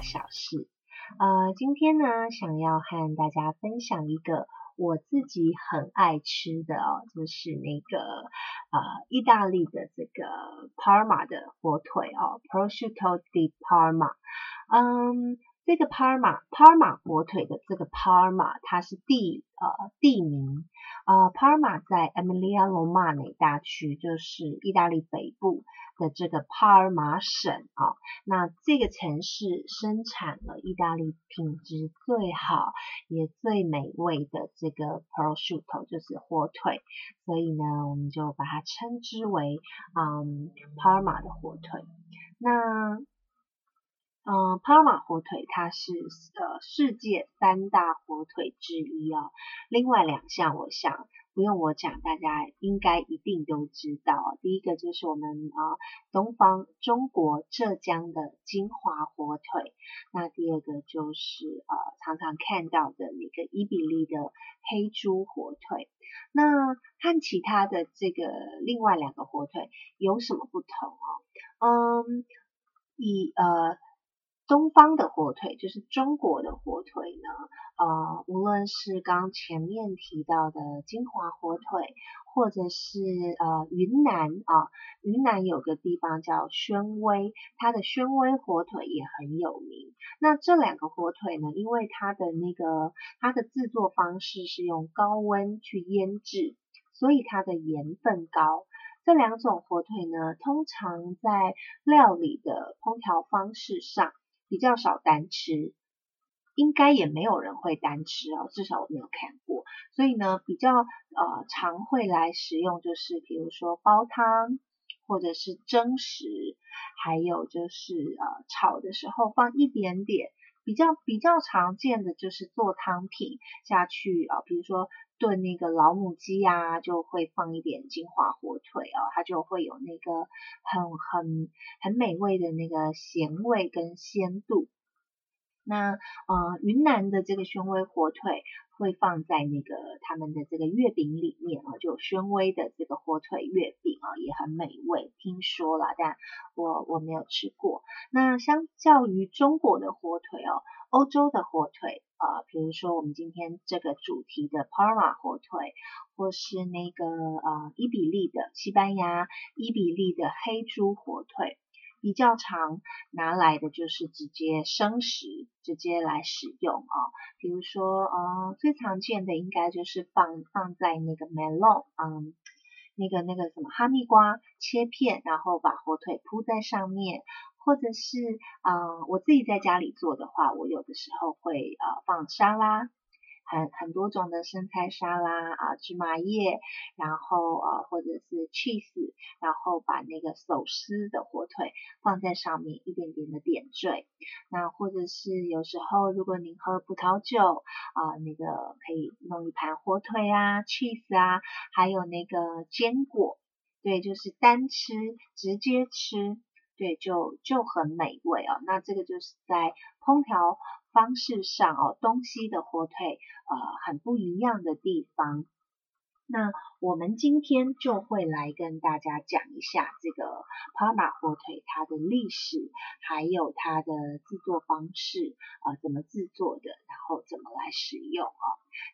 小事。呃，今天呢，想要和大家分享一个我自己很爱吃的哦，就是那个呃意大利的这个 Parma 的火腿哦，Prosciutto di Parma，嗯。这个 Parma Parma 火腿的这个 Parma，它是地呃地名啊，Parma 在 Emilia Romagna 大区，就是意大利北部的这个帕尔马省啊。那这个城市生产了意大利品质最好也最美味的这个 Prosciutto，就是火腿，所以呢，我们就把它称之为嗯 Parma 的火腿。那嗯，帕尔马火腿它是呃世界三大火腿之一哦。另外两项，我想不用我讲，大家应该一定都知道。第一个就是我们啊东方中国浙江的金华火腿，那第二个就是呃常常看到的那个伊比利的黑猪火腿。那和其他的这个另外两个火腿有什么不同哦？嗯，以呃。东方的火腿就是中国的火腿呢，呃，无论是刚前面提到的金华火腿，或者是呃云南啊，云南有个地方叫宣威，它的宣威火腿也很有名。那这两个火腿呢，因为它的那个它的制作方式是用高温去腌制，所以它的盐分高。这两种火腿呢，通常在料理的烹调方式上。比较少单吃，应该也没有人会单吃哦，至少我没有看过。所以呢，比较呃常会来使用，就是比如说煲汤，或者是蒸食，还有就是呃炒的时候放一点点。比较比较常见的就是做汤品下去啊，比如说炖那个老母鸡呀，就会放一点金华火腿哦，它就会有那个很很很美味的那个咸味跟鲜度。那呃云南的这个宣威火腿会放在那个他们的这个月饼里面啊，就宣威的这个火腿月饼啊也很美味，听说了，但我我没有吃过。那相较于中国的火腿哦，欧洲的火腿啊，比如说我们今天这个主题的 Parma 火腿，或是那个呃伊比利的西班牙伊比利的黑猪火腿。比较常拿来的就是直接生食，直接来使用哦。比如说，呃，最常见的应该就是放放在那个 melon，嗯，那个那个什么哈密瓜切片，然后把火腿铺在上面，或者是啊，我自己在家里做的话，我有的时候会呃放沙拉。很很多种的生菜沙拉啊，芝麻叶，然后啊或者是 cheese，然后把那个手撕的火腿放在上面，一点点的点缀。那或者是有时候如果您喝葡萄酒啊，那个可以弄一盘火腿啊，cheese 啊，还有那个坚果，对，就是单吃直接吃，对，就就很美味哦。那这个就是在烹调。方式上哦，东西的火腿呃很不一样的地方。那我们今天就会来跟大家讲一下这个帕马火腿它的历史，还有它的制作方式啊，怎么制作的，然后怎么来使用哦。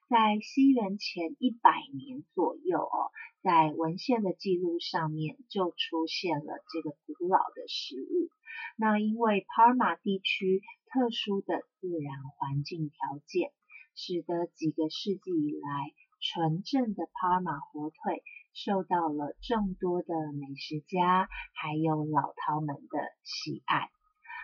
在西元前一百年左右哦，在文献的记录上面就出现了这个古老的食物。那因为帕马地区特殊的自然环境条件，使得几个世纪以来，纯正的帕马火腿受到了众多的美食家还有老饕们的喜爱。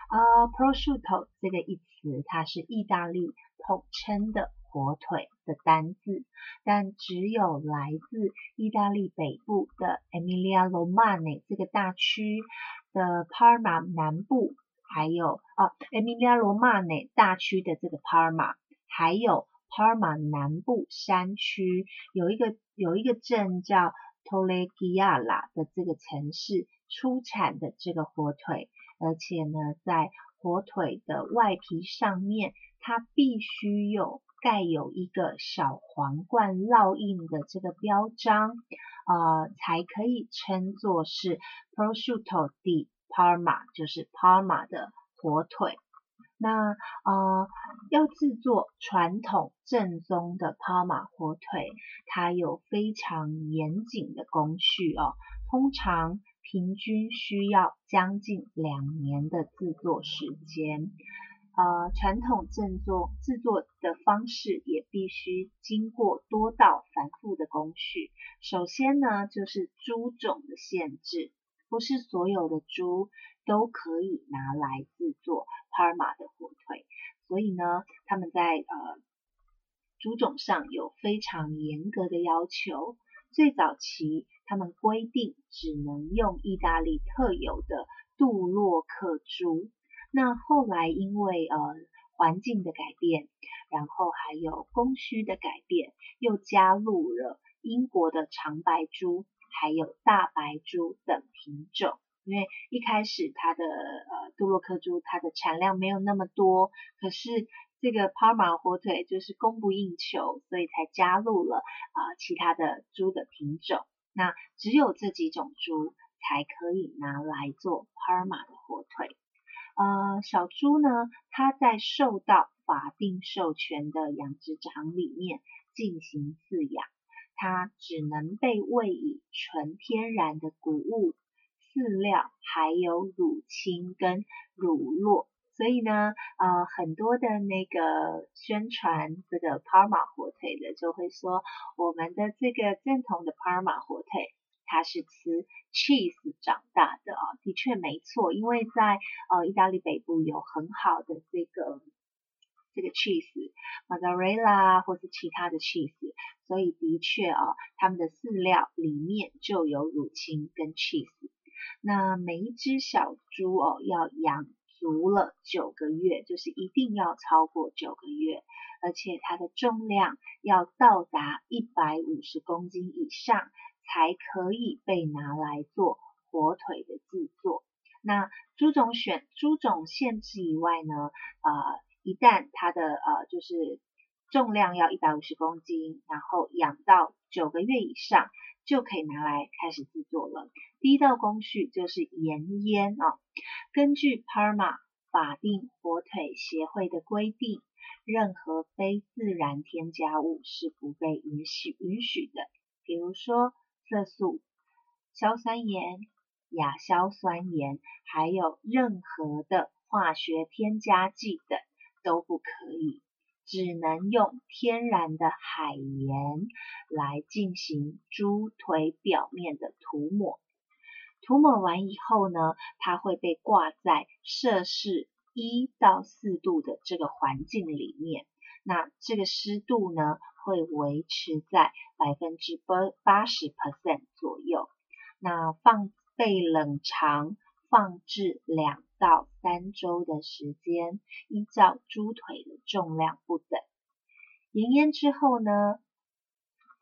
啊，prosciutto 这个一词，它是意大利统称的火腿的单字，但只有来自意大利北部的 Emilia Romagna 这个大区的 Parma 南部。还有啊，Emilia Romagna 大区的这个 Parma，还有帕尔马南部山区有一个有一个镇叫 Tolleggiala 的这个城市出产的这个火腿，而且呢，在火腿的外皮上面，它必须有盖有一个小皇冠烙印的这个标章，呃，才可以称作是 prosciutto di Parma，就是 Parma 的火腿。那呃，要制作传统正宗的 Parma 火腿，它有非常严谨的工序哦，通常平均需要将近两年的制作时间。呃，传统正宗制作的方式也必须经过多道繁复的工序。首先呢，就是猪种的限制，不是所有的猪都可以拿来制作帕尔玛的火腿，所以呢，他们在呃猪种上有非常严格的要求。最早期，他们规定只能用意大利特有的杜洛克猪。那后来因为呃环境的改变，然后还有供需的改变，又加入了英国的长白猪，还有大白猪等品种。因为一开始它的呃杜洛克猪它的产量没有那么多，可是这个帕尔马火腿就是供不应求，所以才加入了啊其他的猪的品种。那只有这几种猪才可以拿来做帕尔马的火腿。呃，小猪呢，它在受到法定授权的养殖场里面进行饲养，它只能被喂以纯天然的谷物、饲料，还有乳清跟乳酪。所以呢，呃，很多的那个宣传这个帕尔马火腿的，就会说我们的这个正统的帕尔马火腿。它是吃 cheese 长大的啊，的确没错，因为在呃意大利北部有很好的这个这个 cheese，mozzarella 或是其他的 cheese，所以的确啊，他们的饲料里面就有乳清跟 cheese。那每一只小猪哦，要养足了九个月，就是一定要超过九个月，而且它的重量要到达一百五十公斤以上。才可以被拿来做火腿的制作。那猪种选猪种限制以外呢，呃，一旦它的呃就是重量要一百五十公斤，然后养到九个月以上，就可以拿来开始制作了。第一道工序就是盐腌啊。根据 Parma 法定火腿协会的规定，任何非自然添加物是不被允许允许的，比如说。色素、硝酸盐、亚硝酸盐，还有任何的化学添加剂等都不可以，只能用天然的海盐来进行猪腿表面的涂抹。涂抹完以后呢，它会被挂在摄氏一到四度的这个环境里面。那这个湿度呢？会维持在百分之八八十 percent 左右。那放被冷藏放置两到三周的时间，依照猪腿的重量不等。盐腌之后呢，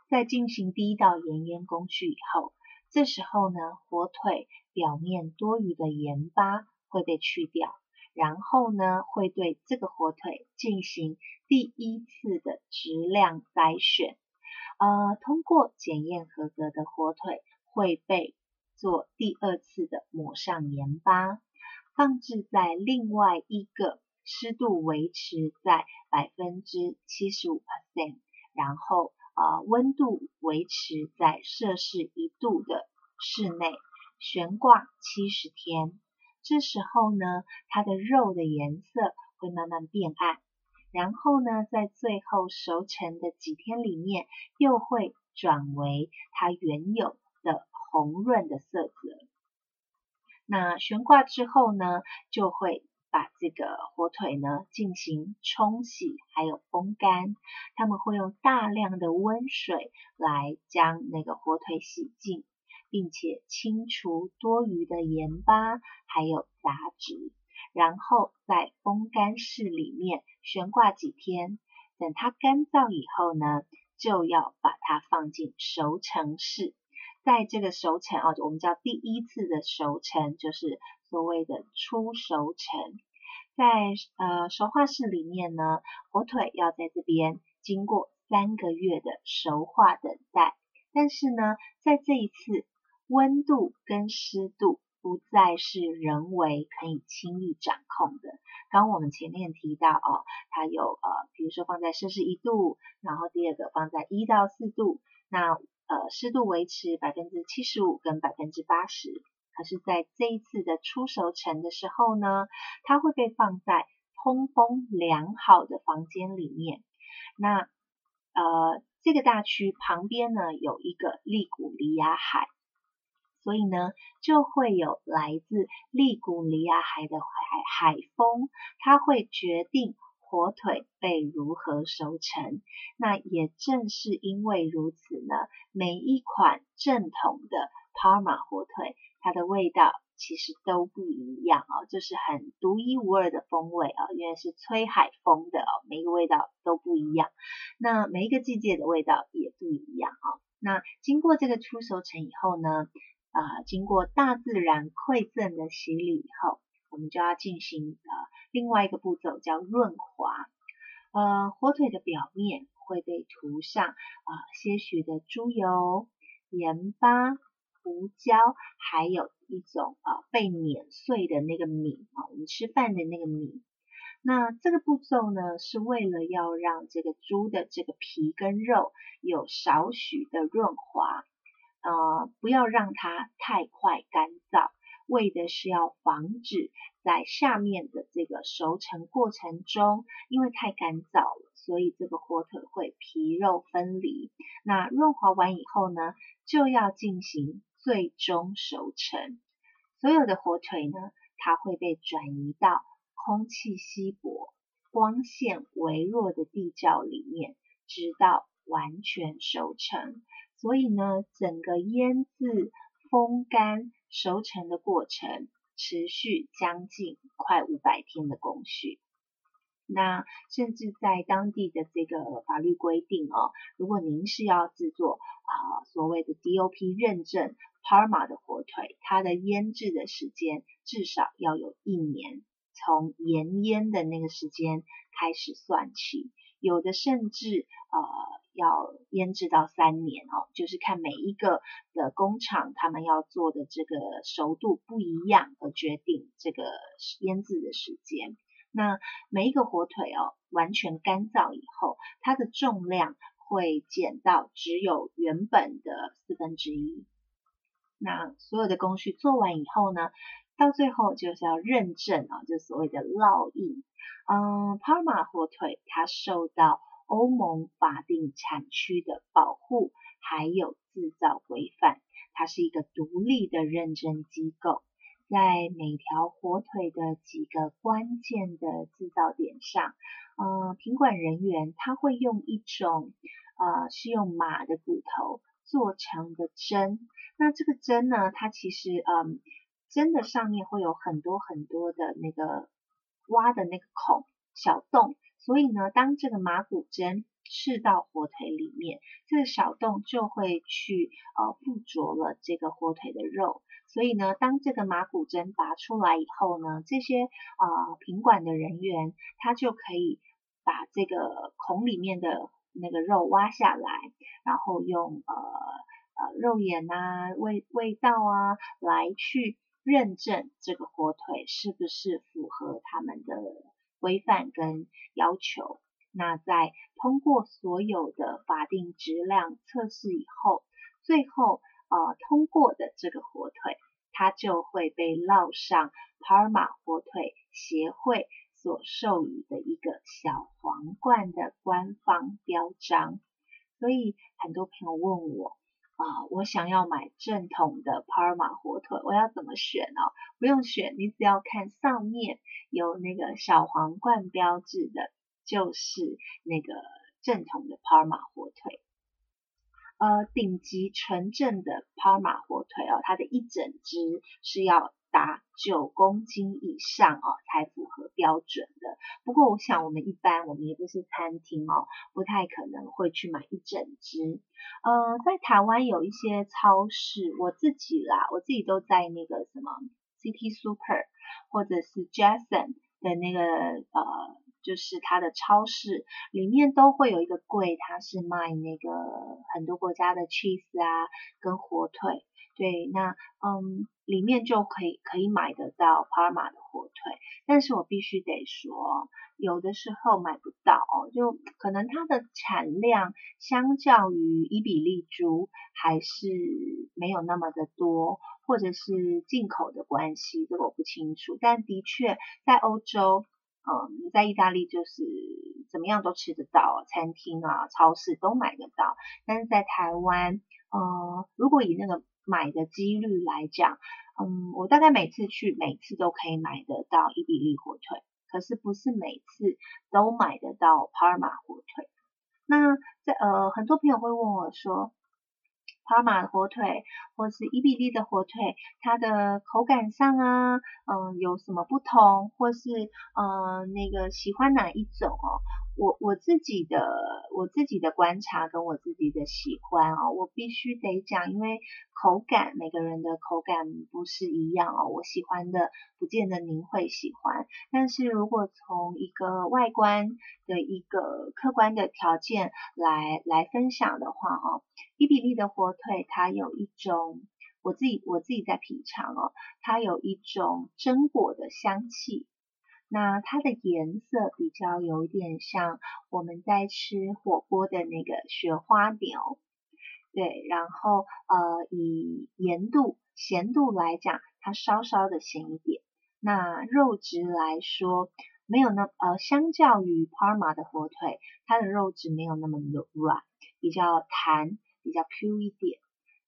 在进行第一道盐腌工序以后，这时候呢，火腿表面多余的盐巴会被去掉。然后呢，会对这个火腿进行第一次的质量筛选，呃，通过检验合格的火腿会被做第二次的抹上盐巴，放置在另外一个湿度维持在百分之七十五 percent，然后啊温度维持在摄氏一度的室内悬挂七十天。这时候呢，它的肉的颜色会慢慢变暗，然后呢，在最后熟成的几天里面，又会转为它原有的红润的色泽。那悬挂之后呢，就会把这个火腿呢进行冲洗，还有风干。他们会用大量的温水来将那个火腿洗净。并且清除多余的盐巴还有杂质，然后在风干室里面悬挂几天，等它干燥以后呢，就要把它放进熟成室。在这个熟成啊，我们叫第一次的熟成，就是所谓的初熟成。在呃熟化室里面呢，火腿要在这边经过三个月的熟化等待。但是呢，在这一次，温度跟湿度不再是人为可以轻易掌控的。刚我们前面提到哦，它有呃，比如说放在摄氏一度，然后第二个放在一到四度，那呃湿度维持百分之七十五跟百分之八十。可是，在这一次的出熟成的时候呢，它会被放在通风良好的房间里面。那呃。这个大区旁边呢有一个利古里亚海，所以呢就会有来自利古里亚海的海海风，它会决定火腿被如何熟成。那也正是因为如此呢，每一款正统的帕尔马火腿，它的味道。其实都不一样哦，就是很独一无二的风味哦，因为是吹海风的哦，每一个味道都不一样。那每一个季节的味道也不一样啊。那经过这个出熟成以后呢，啊，经过大自然馈赠的洗礼以后，我们就要进行呃另外一个步骤叫润滑。呃，火腿的表面会被涂上啊些许的猪油、盐巴。胡椒，还有一种啊被碾碎的那个米啊，我们吃饭的那个米。那这个步骤呢，是为了要让这个猪的这个皮跟肉有少许的润滑，呃，不要让它太快干燥，为的是要防止在下面的这个熟成过程中，因为太干燥了，所以这个火腿会皮肉分离。那润滑完以后呢，就要进行。最终熟成，所有的火腿呢，它会被转移到空气稀薄、光线微弱的地窖里面，直到完全熟成。所以呢，整个腌制、风干、熟成的过程持续将近快五百天的工序。那甚至在当地的这个法律规定哦，如果您是要制作啊所谓的 DOP 认证 Parma 的火腿，它的腌制的时间至少要有一年，从盐腌的那个时间开始算起，有的甚至呃要腌制到三年哦，就是看每一个的工厂他们要做的这个熟度不一样而决定这个腌制的时间。那每一个火腿哦，完全干燥以后，它的重量会减到只有原本的四分之一。那所有的工序做完以后呢，到最后就是要认证啊，就所谓的烙印。嗯，帕尔马火腿它受到欧盟法定产区的保护，还有制造规范，它是一个独立的认证机构。在每条火腿的几个关键的制造点上，呃，品管人员他会用一种呃是用马的骨头做成的针，那这个针呢，它其实嗯针的上面会有很多很多的那个挖的那个孔小洞，所以呢，当这个马骨针刺到火腿里面，这个小洞就会去呃附着了这个火腿的肉。所以呢，当这个马骨针拔出来以后呢，这些啊品管的人员他就可以把这个孔里面的那个肉挖下来，然后用呃呃肉眼啊、味味道啊来去认证这个火腿是不是符合他们的规范跟要求。那在通过所有的法定质量测试以后，最后。呃，通过的这个火腿，它就会被烙上帕尔马火腿协会所授予的一个小皇冠的官方标章。所以很多朋友问我，啊，我想要买正统的帕尔玛火腿，我要怎么选呢？不用选，你只要看上面有那个小皇冠标志的，就是那个正统的帕尔玛火腿。呃，顶级纯正的帕尔玛火腿哦，它的一整只是要达九公斤以上哦，才符合标准的。不过，我想我们一般我们也不是餐厅哦，不太可能会去买一整只。呃，在台湾有一些超市，我自己啦，我自己都在那个什么 City Super 或者是 Jason 的那个呃就是它的超市里面都会有一个柜，它是卖那个很多国家的 cheese 啊跟火腿。对，那嗯，里面就可以可以买得到帕尔玛的火腿，但是我必须得说，有的时候买不到哦，就可能它的产量相较于伊比利猪还是没有那么的多，或者是进口的关系，这个我不清楚。但的确在欧洲，嗯，在意大利就是怎么样都吃得到，餐厅啊、超市都买得到，但是在台湾，呃，如果以那个买的几率来讲，嗯，我大概每次去，每次都可以买得到伊比利火腿，可是不是每次都买得到帕尔马火腿。那在呃，很多朋友会问我说，帕尔马火腿或是伊比利的火腿，它的口感上啊，嗯，有什么不同，或是嗯，那个喜欢哪一种哦？我我自己的我自己的观察跟我自己的喜欢啊，我必须得讲，因为口感每个人的口感不是一样哦，我喜欢的不见得您会喜欢。但是如果从一个外观的一个客观的条件来来分享的话哦，伊比利的火腿它有一种我自己我自己在品尝哦，它有一种榛果的香气。那它的颜色比较有一点像我们在吃火锅的那个雪花牛，对，然后呃以盐度、咸度来讲，它稍稍的咸一点。那肉质来说，没有那呃，相较于 Parma 的火腿，它的肉质没有那么的软，比较弹，比较 Q 一点。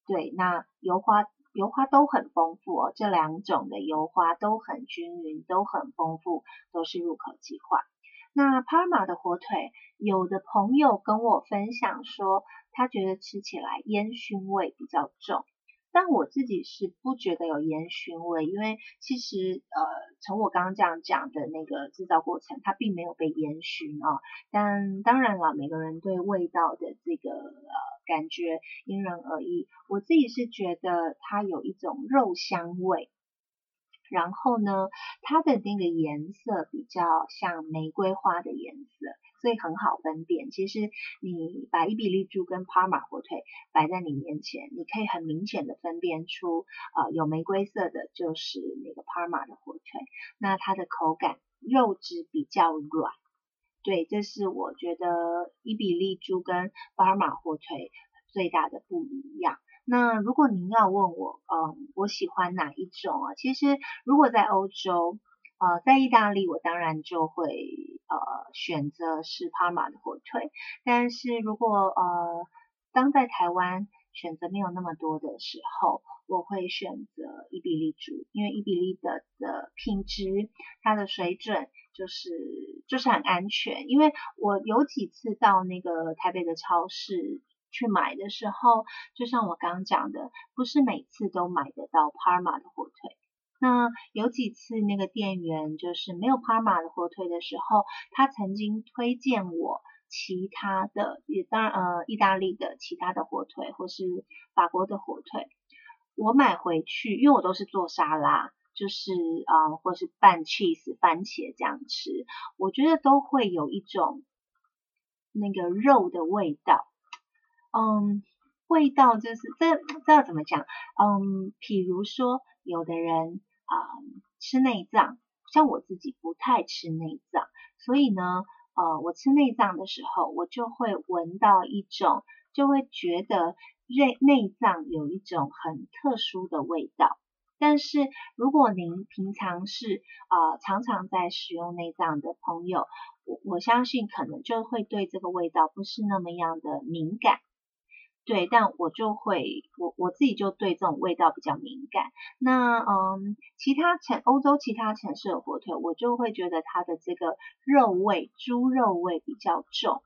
对，那油花。油花都很丰富哦，这两种的油花都很均匀，都很丰富，都是入口即化。那帕尔玛的火腿，有的朋友跟我分享说，他觉得吃起来烟熏味比较重。但我自己是不觉得有烟熏味，因为其实呃，从我刚刚这样讲的那个制造过程，它并没有被烟熏啊。但当然了，每个人对味道的这个呃感觉因人而异。我自己是觉得它有一种肉香味，然后呢，它的那个颜色比较像玫瑰花的颜色。所以很好分辨。其实你把伊比利猪跟帕尔马火腿摆在你面前，你可以很明显的分辨出，呃，有玫瑰色的就是那个帕尔马的火腿。那它的口感肉质比较软，对，这是我觉得伊比利猪跟帕尔马火腿最大的不一样。那如果您要问我，嗯，我喜欢哪一种啊？其实如果在欧洲。呃，在意大利，我当然就会呃选择是帕马的火腿，但是如果呃当在台湾选择没有那么多的时候，我会选择伊比利猪，因为伊比利的的品质，它的水准就是就是很安全，因为我有几次到那个台北的超市去买的时候，就像我刚刚讲的，不是每次都买得到帕尔玛的火腿。那有几次那个店员就是没有帕尔玛的火腿的时候，他曾经推荐我其他的，也当然呃意大利的其他的火腿或是法国的火腿，我买回去，因为我都是做沙拉，就是啊或是拌 cheese 番茄这样吃，我觉得都会有一种那个肉的味道，嗯，味道就是这这要怎么讲？嗯，譬如说有的人。啊，吃内脏，像我自己不太吃内脏，所以呢，呃，我吃内脏的时候，我就会闻到一种，就会觉得内内脏有一种很特殊的味道。但是如果您平常是呃常常在使用内脏的朋友，我我相信可能就会对这个味道不是那么样的敏感。对，但我就会，我我自己就对这种味道比较敏感。那嗯，其他城欧洲其他城市的火腿，我就会觉得它的这个肉味，猪肉味比较重。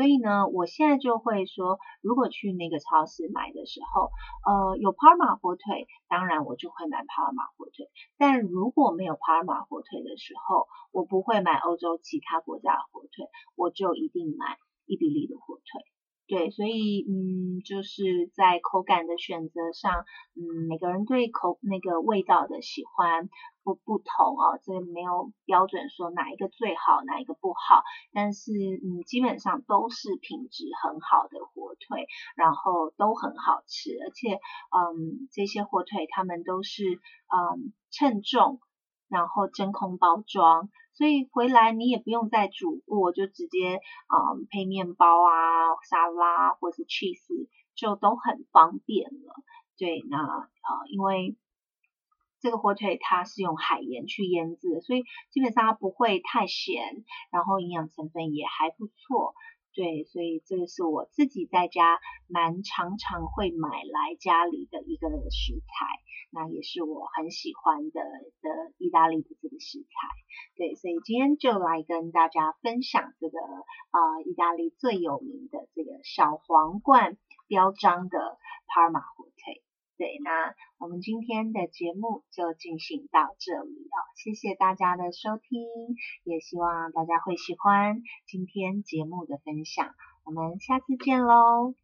所以呢，我现在就会说，如果去那个超市买的时候，呃，有帕尔玛火腿，当然我就会买帕尔玛火腿。但如果没有帕尔玛火腿的时候，我不会买欧洲其他国家的火腿，我就一定买伊比利的火腿。对，所以嗯，就是在口感的选择上，嗯，每个人对口那个味道的喜欢不不同哦，这没有标准说哪一个最好，哪一个不好，但是嗯，基本上都是品质很好的火腿，然后都很好吃，而且嗯，这些火腿它们都是嗯称重。然后真空包装，所以回来你也不用再煮过，就直接嗯配面包啊、沙拉或是 cheese 就都很方便了。对，那呃因为这个火腿它是用海盐去腌制，所以基本上它不会太咸，然后营养成分也还不错。对，所以这个是我自己在家蛮常常会买来家里的一个食材，那也是我很喜欢的的意大利的这个食材。对，所以今天就来跟大家分享这个啊意大利最有名的这个小皇冠标章的帕尔马火。对，那我们今天的节目就进行到这里哦，谢谢大家的收听，也希望大家会喜欢今天节目的分享，我们下次见喽。